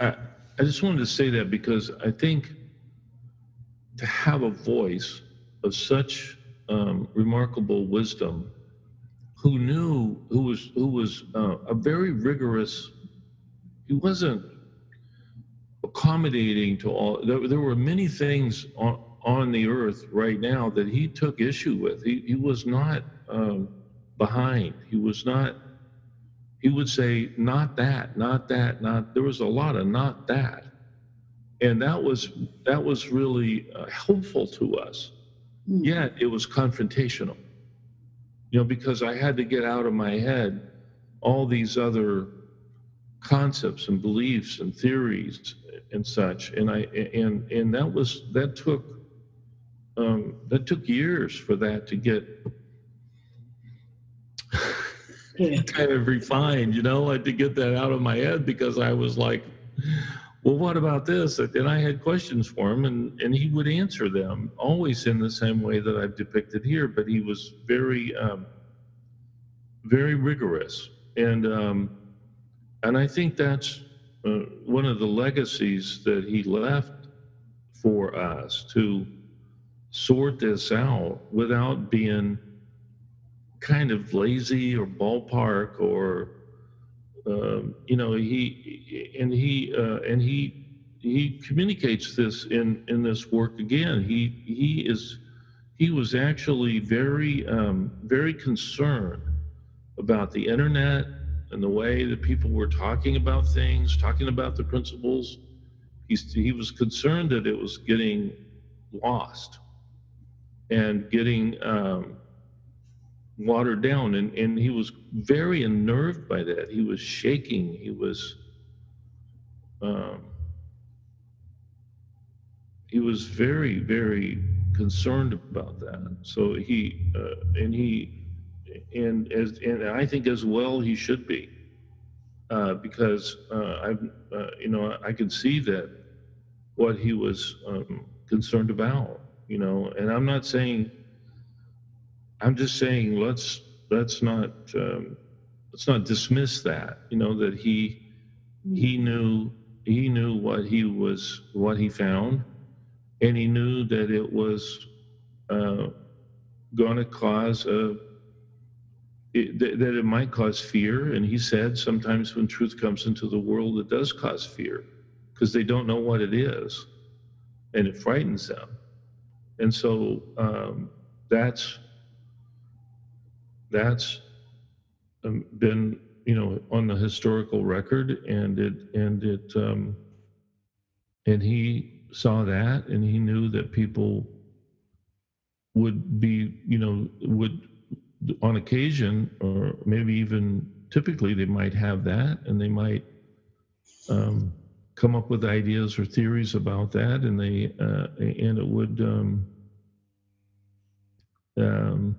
I, I just wanted to say that because I think to have a voice of such um, remarkable wisdom, who knew who was who was uh, a very rigorous. He wasn't accommodating to all. There, there were many things on on the earth right now that he took issue with. He he was not um, behind. He was not. He would say, "Not that, not that, not." There was a lot of "not that," and that was that was really uh, helpful to us Hmm. Yet it was confrontational, you know, because I had to get out of my head all these other concepts and beliefs and theories and such. And I and and that was that took um, that took years for that to get kind of refined, you know, like to get that out of my head because I was like, well, what about this? And I had questions for him, and, and he would answer them, always in the same way that I've depicted here. But he was very, um, very rigorous, and um, and I think that's uh, one of the legacies that he left for us to sort this out without being kind of lazy or ballpark or um, you know, he and he uh, and he he communicates this in in this work again. He he is he was actually very um, very concerned about the internet and the way that people were talking about things, talking about the principles, he, he was concerned that it was getting lost and getting um, watered down. And, and he was very unnerved by that. He was shaking. He was. Um, he was very, very concerned about that. So he uh, and he and as and I think as well he should be, uh, because uh, I, uh, you know, I can see that what he was um, concerned about, you know, and I'm not saying. I'm just saying let's let's not um, let's not dismiss that, you know, that he he knew he knew what he was what he found, and he knew that it was uh, going to cause a it, that it might cause fear. And he said sometimes when truth comes into the world, it does cause fear because they don't know what it is and it frightens them. And so um, that's that's um, been you know on the historical record and it and it um, and he saw that and he knew that people would be you know would on occasion, or maybe even typically, they might have that and they might um, come up with ideas or theories about that, and they uh, and it would um, um,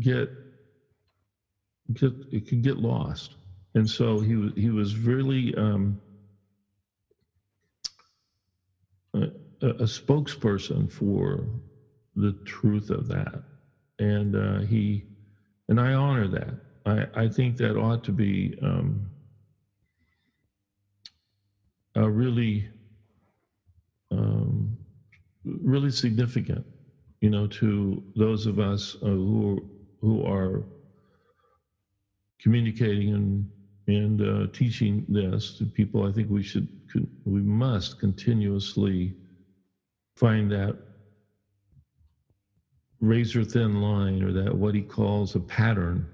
get get it could get lost. And so he was he was really um, a, a spokesperson for the truth of that and uh, he and I honor that. I, I think that ought to be um, a really um, really significant, you know, to those of us uh, who who are communicating and and uh, teaching this to people. I think we should we must continuously find that razor thin line or that what he calls a pattern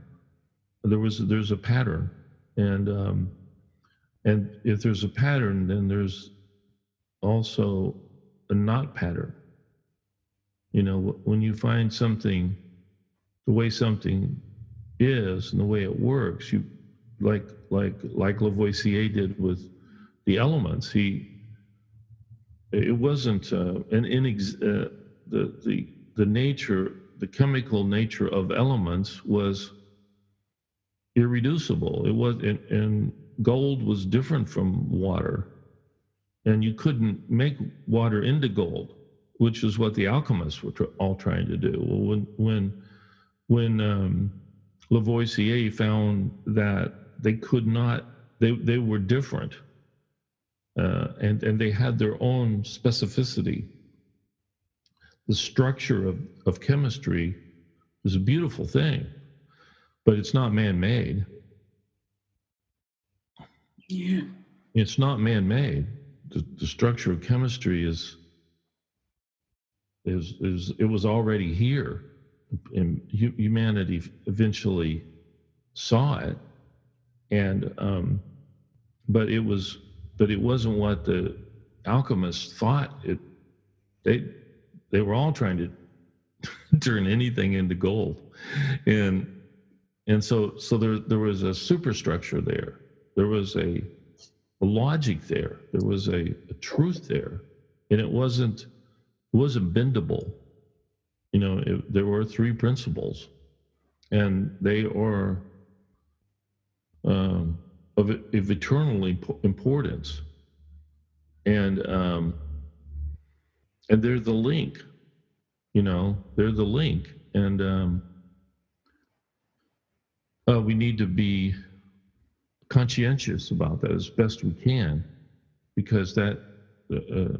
there was there's a pattern and um, and if there's a pattern then there's also a not pattern you know when you find something the way something is and the way it works you like like like lavoisier did with the elements he it wasn't uh, an inex- uh, the the the nature, the chemical nature of elements was irreducible. It was, and, and gold was different from water, and you couldn't make water into gold, which is what the alchemists were all trying to do. Well, when when when um, Lavoisier found that they could not, they they were different, uh, and and they had their own specificity the structure of, of chemistry is a beautiful thing, but it's not man made.
Yeah.
It's not man made. The, the structure of chemistry is, is, is, it was already here. And humanity eventually saw it. And, um, but it was, but it wasn't what the alchemists thought it, they, they were all trying to turn anything into gold. And and so so there there was a superstructure there. There was a, a logic there. There was a, a truth there. And it wasn't it wasn't bendable. You know, it, there were three principles, and they are um, of, of eternal importance. And um, and they're the link you know they're the link and um, uh, we need to be conscientious about that as best we can because that uh, uh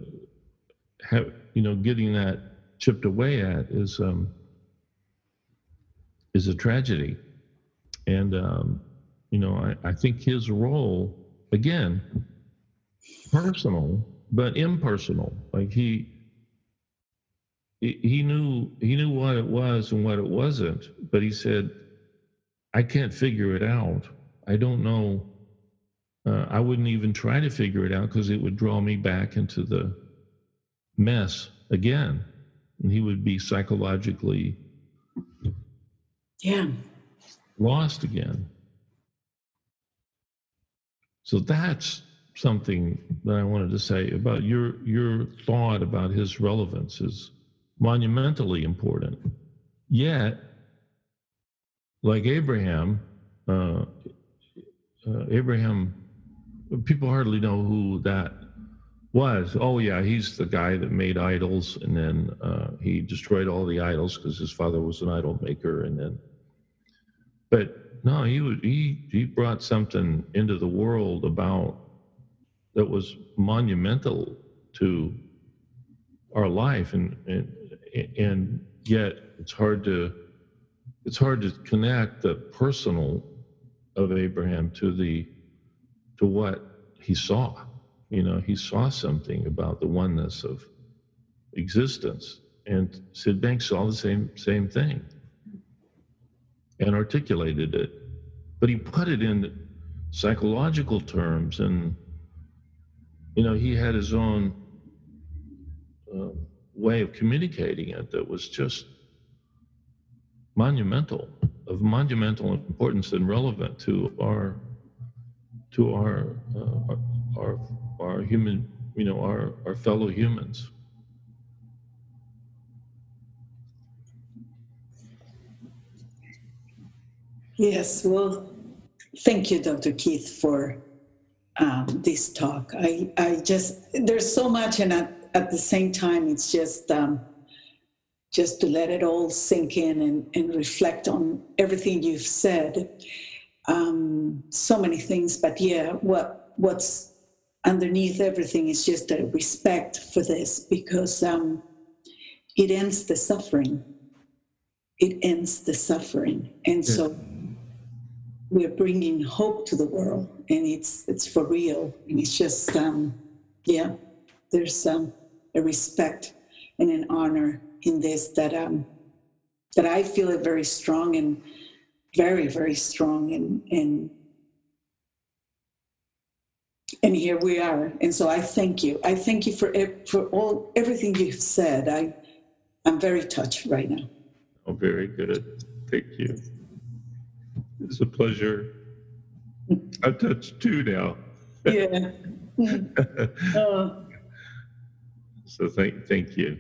have, you know getting that chipped away at is um, is a tragedy and um, you know I, I think his role again personal but impersonal like he he knew he knew what it was and what it wasn't but he said I can't figure it out. I don't know. Uh, I wouldn't even try to figure it out because it would draw me back into the mess again. And he would be psychologically
Yeah.
lost again. So that's something that I wanted to say about your your thought about his relevance is monumentally important. Yet, like Abraham, uh, uh, Abraham, people hardly know who that was. Oh yeah, he's the guy that made idols, and then uh, he destroyed all the idols because his father was an idol maker, and then. But no, he was he he brought something into the world about that was monumental to our life, and and and yet it's hard to it's hard to connect the personal of Abraham to the to what he saw. You know, he saw something about the oneness of existence, and Syd Banks saw the same same thing and articulated it, but he put it in psychological terms, and you know, he had his own um, way of communicating it that was just monumental, of monumental importance and relevant to our to our uh, our, our human, you know, our our fellow humans.
Yes, well, thank you, Dr. Keith, for um, this talk. I, I just, there's so much, and at, at the same time, it's just, um, just to let it all sink in and, and reflect on everything you've said. Um, so many things, but yeah, what what's underneath everything is just a respect for this because um, it ends the suffering. It ends the suffering, and so we're bringing hope to the world and it's it's for real and it's just um yeah there's um a respect and an honor in this that um that i feel it very strong and very very strong and and and here we are and so i thank you i thank you for for all everything you've said i i'm very touched right now
Oh, very good. Thank you. It's a pleasure. I've touched two now.
yeah uh,
So thank, thank you.